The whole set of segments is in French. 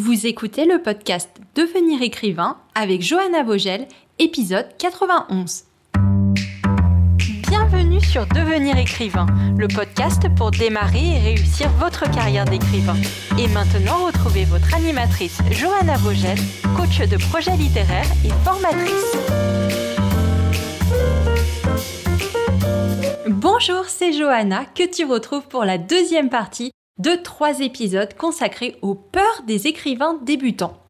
Vous écoutez le podcast Devenir écrivain avec Johanna Vogel, épisode 91. Bienvenue sur Devenir écrivain, le podcast pour démarrer et réussir votre carrière d'écrivain. Et maintenant, retrouvez votre animatrice Johanna Vogel, coach de projets littéraires et formatrice. Bonjour, c'est Johanna que tu retrouves pour la deuxième partie de trois épisodes consacrés aux peurs des écrivains débutants.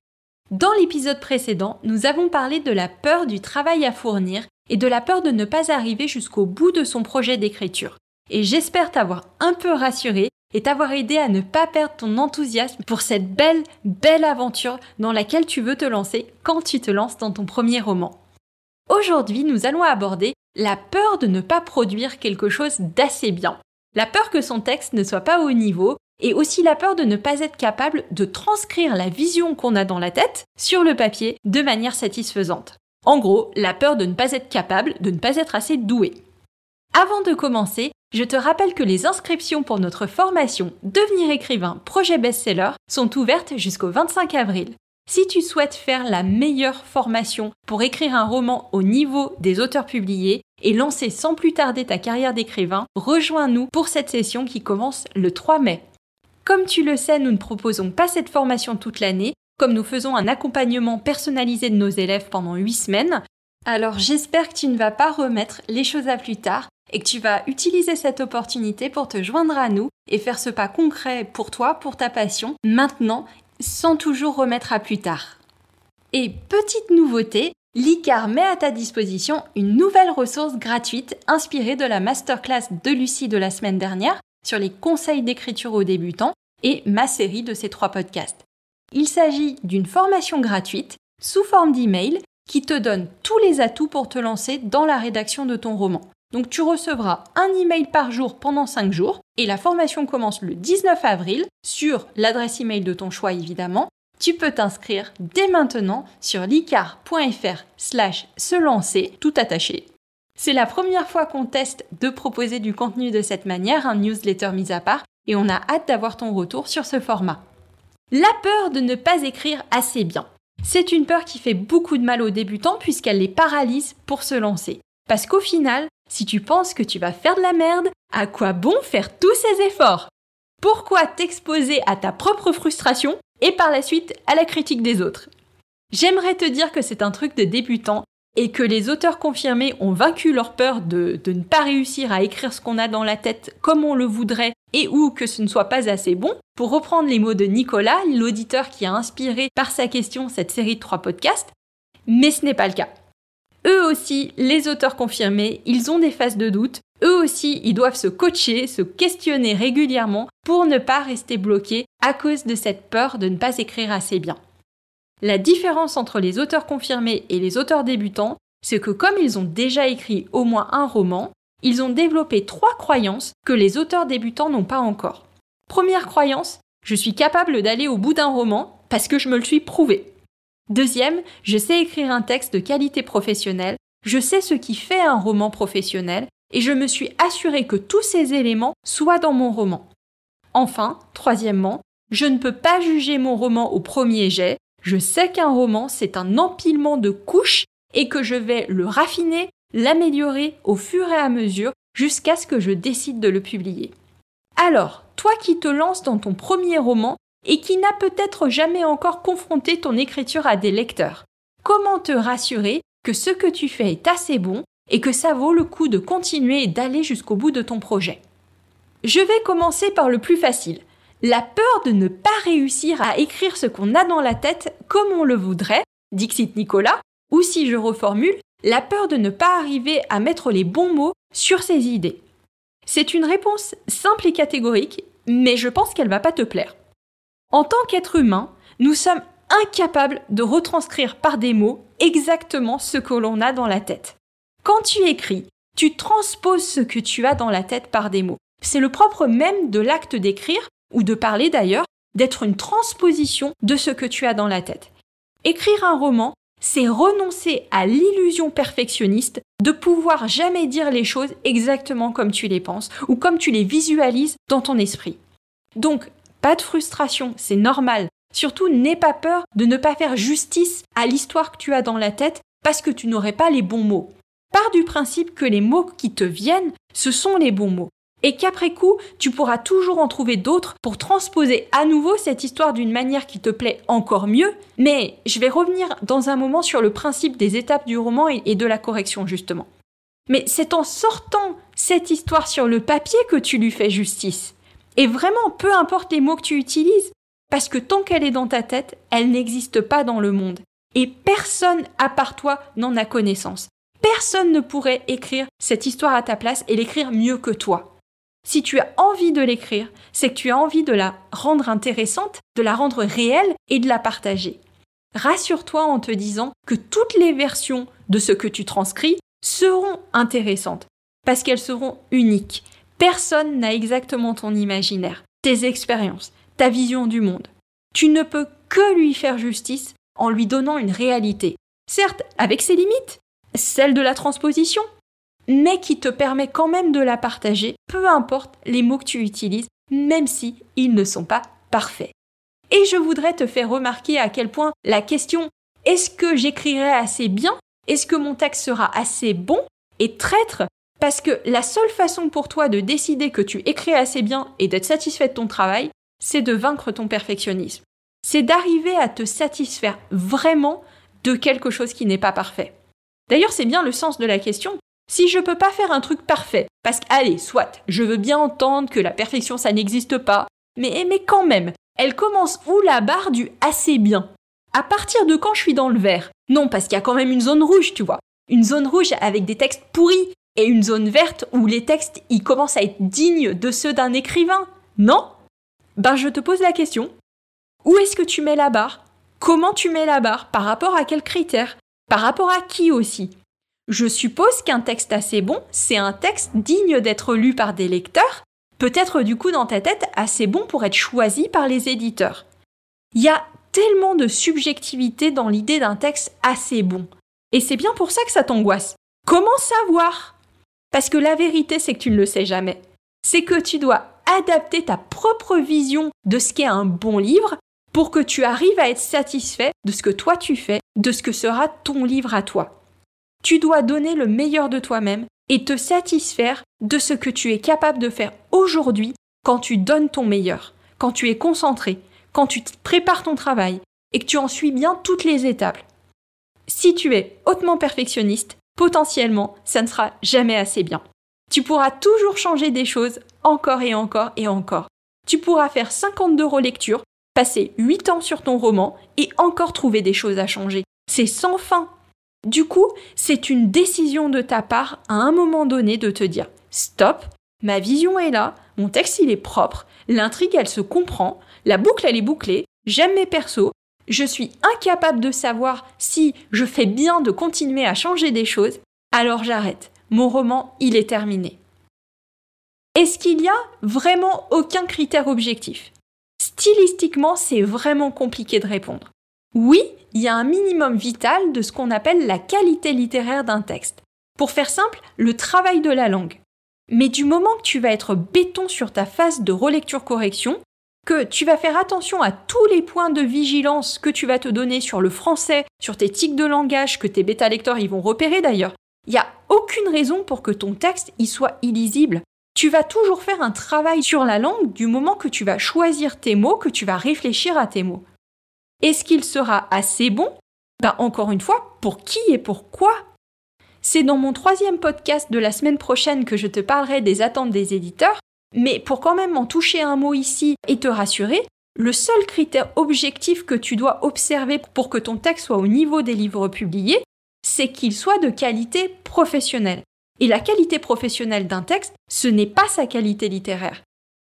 Dans l'épisode précédent, nous avons parlé de la peur du travail à fournir et de la peur de ne pas arriver jusqu'au bout de son projet d'écriture. Et j'espère t'avoir un peu rassuré et t'avoir aidé à ne pas perdre ton enthousiasme pour cette belle, belle aventure dans laquelle tu veux te lancer quand tu te lances dans ton premier roman. Aujourd'hui, nous allons aborder la peur de ne pas produire quelque chose d'assez bien. La peur que son texte ne soit pas au niveau et aussi la peur de ne pas être capable de transcrire la vision qu'on a dans la tête sur le papier de manière satisfaisante. En gros, la peur de ne pas être capable, de ne pas être assez doué. Avant de commencer, je te rappelle que les inscriptions pour notre formation Devenir écrivain projet best-seller sont ouvertes jusqu'au 25 avril. Si tu souhaites faire la meilleure formation pour écrire un roman au niveau des auteurs publiés et lancer sans plus tarder ta carrière d'écrivain, rejoins-nous pour cette session qui commence le 3 mai. Comme tu le sais, nous ne proposons pas cette formation toute l'année, comme nous faisons un accompagnement personnalisé de nos élèves pendant 8 semaines. Alors j'espère que tu ne vas pas remettre les choses à plus tard et que tu vas utiliser cette opportunité pour te joindre à nous et faire ce pas concret pour toi, pour ta passion, maintenant sans toujours remettre à plus tard. Et petite nouveauté, l'ICAR met à ta disposition une nouvelle ressource gratuite inspirée de la masterclass de Lucie de la semaine dernière sur les conseils d'écriture aux débutants et ma série de ces trois podcasts. Il s'agit d'une formation gratuite sous forme d'email qui te donne tous les atouts pour te lancer dans la rédaction de ton roman. Donc tu recevras un email par jour pendant 5 jours et la formation commence le 19 avril sur l'adresse email de ton choix évidemment. Tu peux t'inscrire dès maintenant sur licar.fr slash se lancer tout attaché. C'est la première fois qu'on teste de proposer du contenu de cette manière, un newsletter mis à part, et on a hâte d'avoir ton retour sur ce format. La peur de ne pas écrire assez bien. C'est une peur qui fait beaucoup de mal aux débutants puisqu'elle les paralyse pour se lancer. Parce qu'au final, si tu penses que tu vas faire de la merde, à quoi bon faire tous ces efforts? Pourquoi t'exposer à ta propre frustration et par la suite à la critique des autres? J'aimerais te dire que c'est un truc de débutant et que les auteurs confirmés ont vaincu leur peur de, ne pas réussir à écrire ce qu'on a dans la tête comme on le voudrait et ou que ce ne soit pas assez bon, pour reprendre les mots de Nicolas, l'auditeur qui a inspiré par sa question cette série de trois podcasts, mais ce n'est pas le cas. Eux aussi, les auteurs confirmés, ils ont des phases de doute. Eux aussi, ils doivent se coacher, se questionner régulièrement pour ne pas rester bloqués à cause de cette peur de ne pas écrire assez bien. La différence entre les auteurs confirmés et les auteurs débutants, c'est que comme ils ont déjà écrit au moins un roman, ils ont développé trois croyances que les auteurs débutants n'ont pas encore. Première croyance, je suis capable d'aller au bout d'un roman parce que je me le suis prouvé. Deuxième, je sais écrire un texte de qualité professionnelle, je sais ce qui fait un roman professionnel, et je me suis assuré que tous ces éléments soient dans mon roman. Enfin, troisièmement, je ne peux pas juger mon roman au premier jet, je sais qu'un roman, c'est un empilement de couches et que je vais le raffiner, l'améliorer au fur et à mesure jusqu'à ce que je décide de le publier. Alors, toi qui te lances dans ton premier roman, et qui n'a peut-être jamais encore confronté ton écriture à des lecteurs. Comment te rassurer que ce que tu fais est assez bon et que ça vaut le coup de continuer et d'aller jusqu'au bout de ton projet? Je vais commencer par le plus facile. La peur de ne pas réussir à écrire ce qu'on a dans la tête comme on le voudrait, Dixit Nicolas, ou si je reformule, la peur de ne pas arriver à mettre les bons mots sur ses idées. C'est une réponse simple et catégorique, mais je pense qu'elle va pas te plaire. En tant qu'être humain, nous sommes incapables de retranscrire par des mots exactement ce que l'on a dans la tête. Quand tu écris, tu transposes ce que tu as dans la tête par des mots. C'est le propre même de l'acte d'écrire, ou de parler d'ailleurs, d'être une transposition de ce que tu as dans la tête. Écrire un roman, c'est renoncer à l'illusion perfectionniste de pouvoir jamais dire les choses exactement comme tu les penses ou comme tu les visualises dans ton esprit. Donc, pas de frustration, c'est normal Surtout, n'aie pas peur de ne pas faire justice à l'histoire que tu as dans la tête parce que tu n'aurais pas les bons mots. Pars du principe que les mots qui te viennent, ce sont les bons mots. Et qu'après coup, tu pourras toujours en trouver d'autres pour transposer à nouveau cette histoire d'une manière qui te plaît encore mieux. Mais je vais revenir dans un moment sur le principe des étapes du roman et de la correction, justement. Mais c'est en sortant cette histoire sur le papier que tu lui fais justice. Et vraiment, peu importe les mots que tu utilises, parce que tant qu'elle est dans ta tête, elle n'existe pas dans le monde. Et personne à part toi n'en a connaissance. Personne ne pourrait écrire cette histoire à ta place et l'écrire mieux que toi. Si tu as envie de l'écrire, c'est que tu as envie de la rendre intéressante, de la rendre réelle et de la partager. Rassure-toi en te disant que toutes les versions de ce que tu transcris seront intéressantes, parce qu'elles seront uniques. Personne n'a exactement ton imaginaire, tes expériences, ta vision du monde. Tu ne peux que lui faire justice en lui donnant une réalité. Certes, avec ses limites, celle de la transposition, mais qui te permet quand même de la partager, peu importe les mots que tu utilises, même si ils ne sont pas parfaits. Et je voudrais te faire remarquer à quel point la question est-ce que j'écrirai assez bien? Est-ce que mon texte sera assez bon? est traître parce que la seule façon pour toi de décider que tu écris assez bien et d'être satisfait de ton travail, c'est de vaincre ton perfectionnisme. C'est d'arriver à te satisfaire vraiment de quelque chose qui n'est pas parfait. D'ailleurs, c'est bien le sens de la question. Si je peux pas faire un truc parfait, parce que, allez, soit, je veux bien entendre que la perfection ça n'existe pas, mais, mais quand même, elle commence où la barre du assez bien? À partir de quand je suis dans le vert? Non, parce qu'il y a quand même une zone rouge, tu vois. Une zone rouge avec des textes pourris et une zone verte où les textes ils commencent à être dignes de ceux d'un écrivain. Non? Ben je te pose la question. Où est-ce que tu mets la barre? Comment tu mets la barre? Par rapport à quels critères? Par rapport à qui aussi? Je suppose qu'un texte assez bon, c'est un texte digne d'être lu par des lecteurs, peut-être du coup dans ta tête assez bon pour être choisi par les éditeurs. Il y a tellement de subjectivité dans l'idée d'un texte assez bon. Et c'est bien pour ça que ça t'angoisse. Comment savoir? Parce que la vérité, c'est que tu ne le sais jamais. C'est que tu dois adapter ta propre vision de ce qu'est un bon livre pour que tu arrives à être satisfait de ce que toi tu fais, de ce que sera ton livre à toi. Tu dois donner le meilleur de toi-même et te satisfaire de ce que tu es capable de faire aujourd'hui quand tu donnes ton meilleur, quand tu es concentré, quand tu prépares ton travail et que tu en suis bien toutes les étapes. Si tu es hautement perfectionniste, potentiellement, ça ne sera jamais assez bien. Tu pourras toujours changer des choses encore et encore et encore. Tu pourras faire 52 relectures, passer 8 ans sur ton roman et encore trouver des choses à changer. C'est sans fin. Du coup, c'est une décision de ta part à un moment donné de te dire stop, ma vision est là, mon texte il est propre, l'intrigue elle se comprend, la boucle elle est bouclée, j'aime mes persos, je suis incapable de savoir si je fais bien de continuer à changer des choses, alors j'arrête. Mon roman, il est terminé. Est-ce qu'il y a vraiment aucun critère objectif? Stylistiquement, c'est vraiment compliqué de répondre. Oui, il y a un minimum vital de ce qu'on appelle la qualité littéraire d'un texte. Pour faire simple, le travail de la langue. Mais du moment que tu vas être béton sur ta phase de relecture-correction, que tu vas faire attention à tous les points de vigilance que tu vas te donner sur le français, sur tes tics de langage que tes bêta-lecteurs ils vont repérer d'ailleurs, il n'y a aucune raison pour que ton texte y soit illisible. Tu vas toujours faire un travail sur la langue du moment que tu vas choisir tes mots, que tu vas réfléchir à tes mots. Est-ce qu'il sera assez bon? Ben encore une fois, pour qui et pourquoi C'est dans mon troisième podcast de la semaine prochaine que je te parlerai des attentes des éditeurs, mais pour quand même en toucher un mot ici et te rassurer, le seul critère objectif que tu dois observer pour que ton texte soit au niveau des livres publiés, c'est qu'il soit de qualité professionnelle. Et la qualité professionnelle d'un texte, ce n'est pas sa qualité littéraire.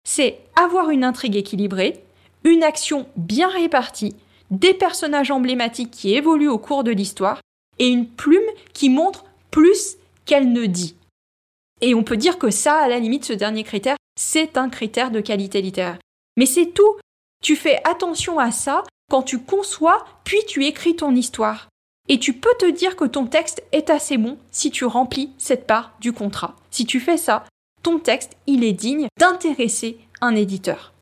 C'est avoir une intrigue équilibrée, une action bien répartie, des personnages emblématiques qui évoluent au cours de l'histoire et une plume qui montre plus qu'elle ne dit. Et on peut dire que ça, à la limite, ce dernier critère, c'est un critère de qualité littéraire. Mais c'est tout. Tu fais attention à ça quand tu conçois, puis tu écris ton histoire. Et tu peux te dire que ton texte est assez bon si tu remplis cette part du contrat. Si tu fais ça, ton texte, il est digne d'intéresser un éditeur.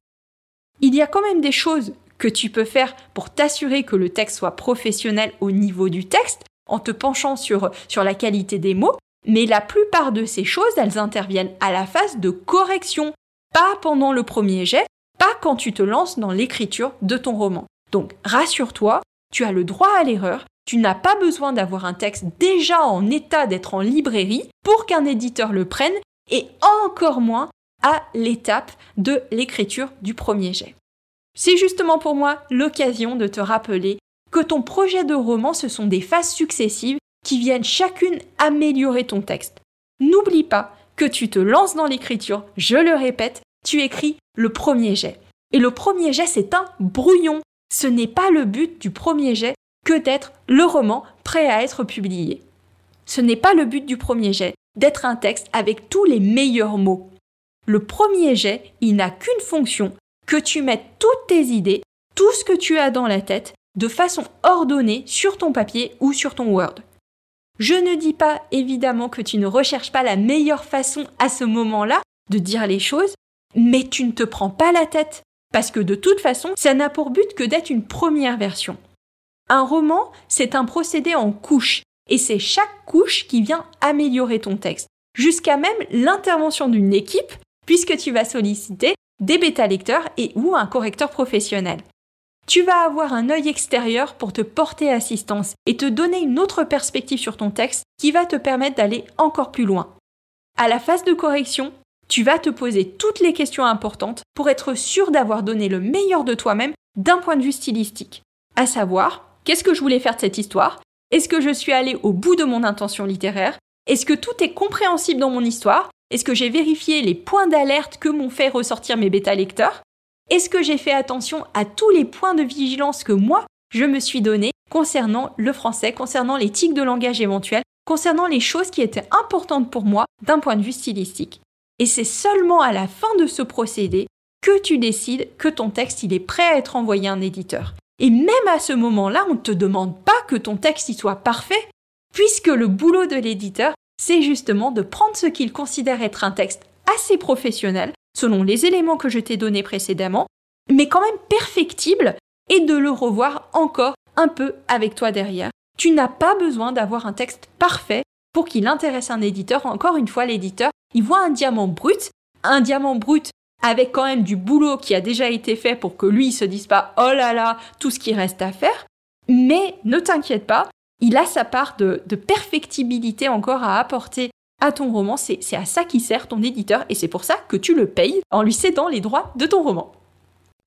Il y a quand même des choses que tu peux faire pour t'assurer que le texte soit professionnel au niveau du texte, en te penchant sur, sur la qualité des mots, mais la plupart de ces choses, elles interviennent à la phase de correction, pas pendant le premier jet, pas quand tu te lances dans l'écriture de ton roman. Donc rassure-toi, tu as le droit à l'erreur, tu n'as pas besoin d'avoir un texte déjà en état d'être en librairie pour qu'un éditeur le prenne, et encore moins à l'étape de l'écriture du premier jet. C'est justement pour moi l'occasion de te rappeler que ton projet de roman, ce sont des phases successives qui viennent chacune améliorer ton texte. N'oublie pas que tu te lances dans l'écriture, je le répète, tu écris le premier jet. Et le premier jet, c'est un brouillon. Ce n'est pas le but du premier jet que d'être le roman prêt à être publié. Ce n'est pas le but du premier jet d'être un texte avec tous les meilleurs mots. Le premier jet, il n'a qu'une fonction, que tu mettes toutes tes idées, tout ce que tu as dans la tête, de façon ordonnée sur ton papier ou sur ton Word. Je ne dis pas évidemment que tu ne recherches pas la meilleure façon à ce moment-là de dire les choses, mais tu ne te prends pas la tête, parce que de toute façon, ça n'a pour but que d'être une première version. Un roman, c'est un procédé en couches, et c'est chaque couche qui vient améliorer ton texte, jusqu'à même l'intervention d'une équipe, puisque tu vas solliciter des bêta-lecteurs et ou un correcteur professionnel. Tu vas avoir un œil extérieur pour te porter assistance et te donner une autre perspective sur ton texte qui va te permettre d'aller encore plus loin. À la phase de correction, tu vas te poser toutes les questions importantes pour être sûr d'avoir donné le meilleur de toi-même d'un point de vue stylistique. À savoir, qu'est-ce que je voulais faire de cette histoire? Est-ce que je suis allé au bout de mon intention littéraire? Est-ce que tout est compréhensible dans mon histoire? Est-ce que j'ai vérifié les points d'alerte que m'ont fait ressortir mes bêta-lecteurs? Est-ce que j'ai fait attention à tous les points de vigilance que moi, je me suis donné concernant le français, concernant les tics de langage éventuels, concernant les choses qui étaient importantes pour moi d'un point de vue stylistique? Et c'est seulement à la fin de ce procédé que tu décides que ton texte est prêt à être envoyé à un éditeur. Et même à ce moment-là, on ne te demande pas que ton texte y soit parfait, puisque le boulot de l'éditeur, c'est justement de prendre ce qu'il considère être un texte assez professionnel, selon les éléments que je t'ai donnés précédemment, mais quand même perfectible, et de le revoir encore un peu avec toi derrière. Tu n'as pas besoin d'avoir un texte parfait pour qu'il intéresse un éditeur. Encore une fois, l'éditeur, il voit un diamant brut, un diamant brut avec quand même du boulot qui a déjà été fait pour que lui se dise pas oh là là, tout ce qui reste à faire. Mais ne t'inquiète pas, il a sa part de, perfectibilité encore à apporter à ton roman. C'est à ça qui sert ton éditeur et c'est pour ça que tu le payes en lui cédant les droits de ton roman.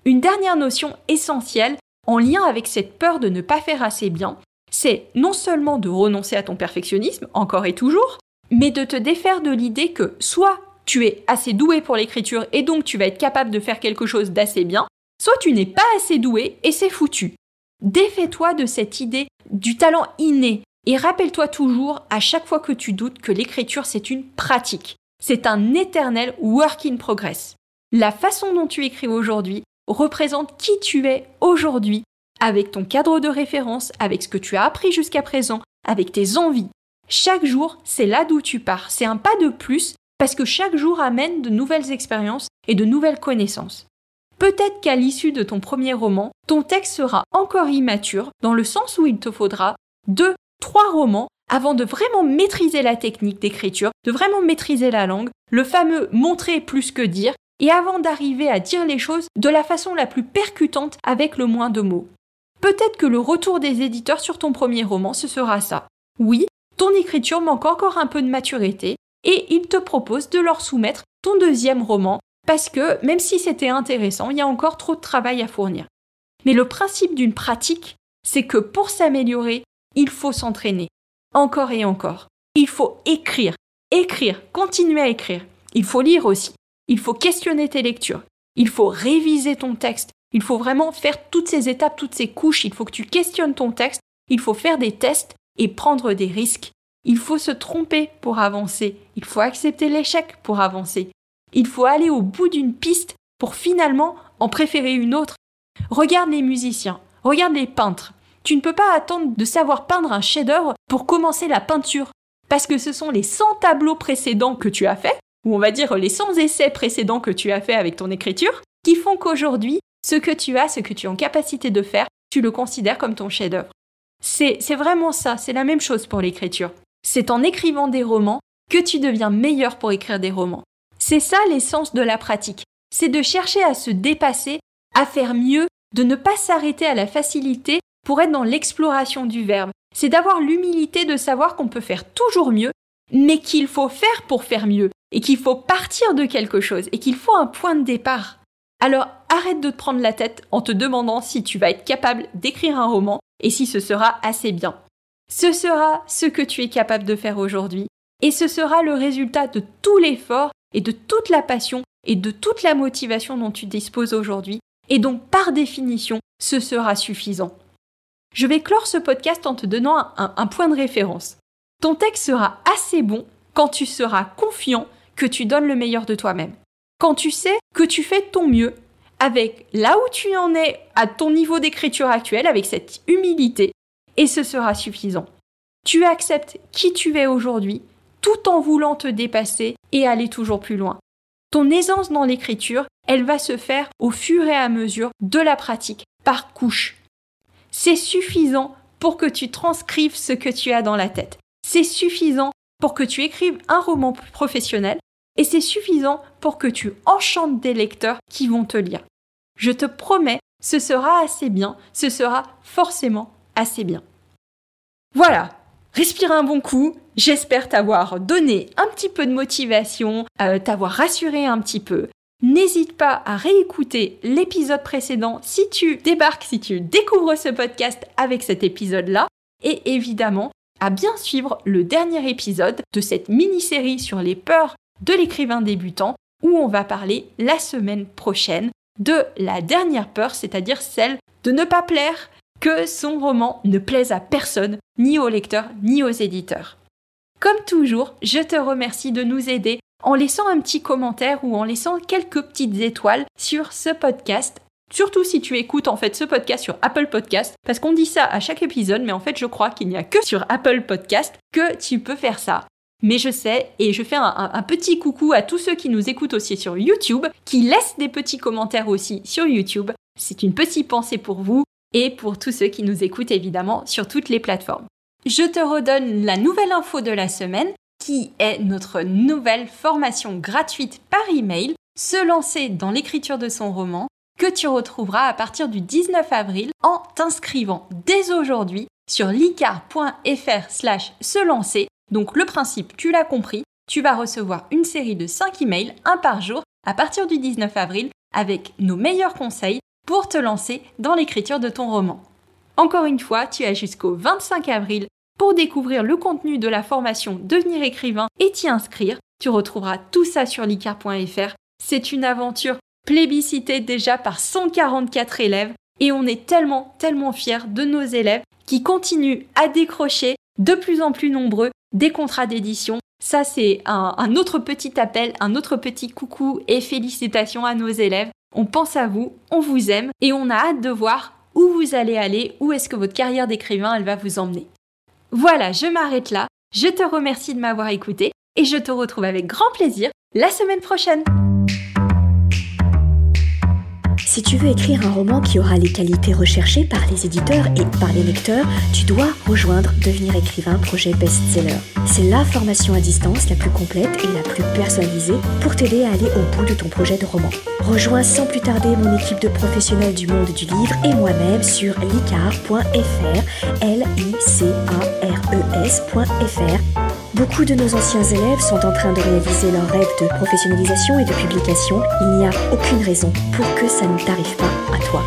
Une dernière notion essentielle en lien avec cette peur de ne pas faire assez bien, c'est non seulement de renoncer à ton perfectionnisme, encore et toujours, mais de te défaire de l'idée que soit tu es assez doué pour l'écriture et donc tu vas être capable de faire quelque chose d'assez bien, soit tu n'es pas assez doué et c'est foutu. Défais-toi de cette idée du talent inné et rappelle-toi toujours à chaque fois que tu doutes que l'écriture c'est une pratique. C'est un éternel work in progress. La façon dont tu écris aujourd'hui représente qui tu es aujourd'hui avec ton cadre de référence, avec ce que tu as appris jusqu'à présent, avec tes envies. Chaque jour, c'est là d'où tu pars. C'est un pas de plus parce que chaque jour amène de nouvelles expériences et de nouvelles connaissances. Peut-être qu'à l'issue de ton premier roman, ton texte sera encore immature, dans le sens où il te faudra deux, trois romans avant de vraiment maîtriser la technique d'écriture, de vraiment maîtriser la langue, le fameux montrer plus que dire, et avant d'arriver à dire les choses de la façon la plus percutante avec le moins de mots. Peut-être que le retour des éditeurs sur ton premier roman, ce sera ça. Oui, ton écriture manque encore un peu de maturité, et ils te proposent de leur soumettre ton deuxième roman parce que même si c'était intéressant, il y a encore trop de travail à fournir. Mais le principe d'une pratique, c'est que pour s'améliorer, il faut s'entraîner. Encore et encore. Il faut écrire, écrire, continuer à écrire. Il faut lire aussi. Il faut questionner tes lectures. Il faut réviser ton texte. Il faut vraiment faire toutes ces étapes, toutes ces couches. Il faut que tu questionnes ton texte. Il faut faire des tests et prendre des risques. Il faut se tromper pour avancer. Il faut accepter l'échec pour avancer. Il faut aller au bout d'une piste pour finalement en préférer une autre. Regarde les musiciens, regarde les peintres. Tu ne peux pas attendre de savoir peindre un chef-d'œuvre pour commencer la peinture, parce que ce sont les 100 tableaux précédents que tu as faits, ou on va dire les 100 essais précédents que tu as faits avec ton écriture, qui font qu'aujourd'hui, ce que tu as, ce que tu es en capacité de faire, tu le considères comme ton chef-d'œuvre. C'est vraiment ça, c'est la même chose pour l'écriture. C'est en écrivant des romans que tu deviens meilleur pour écrire des romans. C'est ça l'essence de la pratique. C'est de chercher à se dépasser, à faire mieux, de ne pas s'arrêter à la facilité pour être dans l'exploration du verbe. C'est d'avoir l'humilité de savoir qu'on peut faire toujours mieux, mais qu'il faut faire pour faire mieux, et qu'il faut partir de quelque chose, et qu'il faut un point de départ. Alors arrête de te prendre la tête en te demandant si tu vas être capable d'écrire un roman et si ce sera assez bien. Ce sera ce que tu es capable de faire aujourd'hui, et ce sera le résultat de tout l'effort et de toute la passion et de toute la motivation dont tu disposes aujourd'hui, et donc par définition, ce sera suffisant. Je vais clore ce podcast en te donnant un, point de référence. Ton texte sera assez bon quand tu seras confiant que tu donnes le meilleur de toi-même. Quand tu sais que tu fais ton mieux avec là où tu en es à ton niveau d'écriture actuel, avec cette humilité, et ce sera suffisant. Tu acceptes qui tu es aujourd'hui tout en voulant te dépasser et aller toujours plus loin. Ton aisance dans l'écriture, elle va se faire au fur et à mesure de la pratique, par couche. C'est suffisant pour que tu transcrives ce que tu as dans la tête. C'est suffisant pour que tu écrives un roman professionnel et c'est suffisant pour que tu enchantes des lecteurs qui vont te lire. Je te promets, ce sera assez bien, ce sera forcément assez bien. Voilà, respire un bon coup. J'espère t'avoir donné un petit peu de motivation, euh, t'avoir rassuré un petit peu. N'hésite pas à réécouter l'épisode précédent si tu débarques, si tu découvres ce podcast avec cet épisode-là. Et évidemment, à bien suivre le dernier épisode de cette mini-série sur les peurs de l'écrivain débutant où on va parler la semaine prochaine de la dernière peur, c'est-à-dire celle de ne pas plaire, que son roman ne plaise à personne, ni aux lecteurs, ni aux éditeurs. Comme toujours, je te remercie de nous aider en laissant un petit commentaire ou en laissant quelques petites étoiles sur ce podcast. Surtout si tu écoutes en fait ce podcast sur Apple Podcast, parce qu'on dit ça à chaque épisode, mais en fait je crois qu'il n'y a que sur Apple Podcast que tu peux faire ça. Mais je sais, et je fais un, un, petit coucou à tous ceux qui nous écoutent aussi sur YouTube, qui laissent des petits commentaires aussi sur YouTube. C'est une petite pensée pour vous et pour tous ceux qui nous écoutent évidemment sur toutes les plateformes. Je te redonne la nouvelle info de la semaine qui est notre nouvelle formation gratuite par email, se lancer dans l'écriture de son roman, que tu retrouveras à partir du 19 avril en t'inscrivant dès aujourd'hui sur licar.fr slash se lancer. Donc le principe, tu l'as compris, tu vas recevoir une série de 5 emails, un par jour, à partir du 19 avril, avec nos meilleurs conseils pour te lancer dans l'écriture de ton roman. Encore une fois, tu as jusqu'au 25 avril pour découvrir le contenu de la formation Devenir écrivain et t'y inscrire. Tu retrouveras tout ça sur licar.fr. C'est une aventure plébiscitée déjà par 144 élèves et on est tellement, tellement fiers de nos élèves qui continuent à décrocher de plus en plus nombreux des contrats d'édition. Ça, c'est un, un, autre petit appel, un autre petit coucou et félicitations à nos élèves. On pense à vous, on vous aime et on a hâte de voir où vous allez aller, où est-ce que votre carrière d'écrivain elle va vous emmener. Voilà, je m'arrête là. Je te remercie de m'avoir écouté et je te retrouve avec grand plaisir la semaine prochaine. Si tu veux écrire un roman qui aura les qualités recherchées par les éditeurs et par les lecteurs, tu dois rejoindre Devenir écrivain projet best-seller. C'est la formation à distance la plus complète et la plus personnalisée pour t'aider à aller au bout de ton projet de roman. Rejoins sans plus tarder mon équipe de professionnels du monde du livre et moi-même sur licar.fr, l i c a r e s.fr Beaucoup de nos anciens élèves sont en train de réaliser leur rêve de professionnalisation et de publication. Il n'y a aucune raison pour que ça ne t'arrive pas à toi.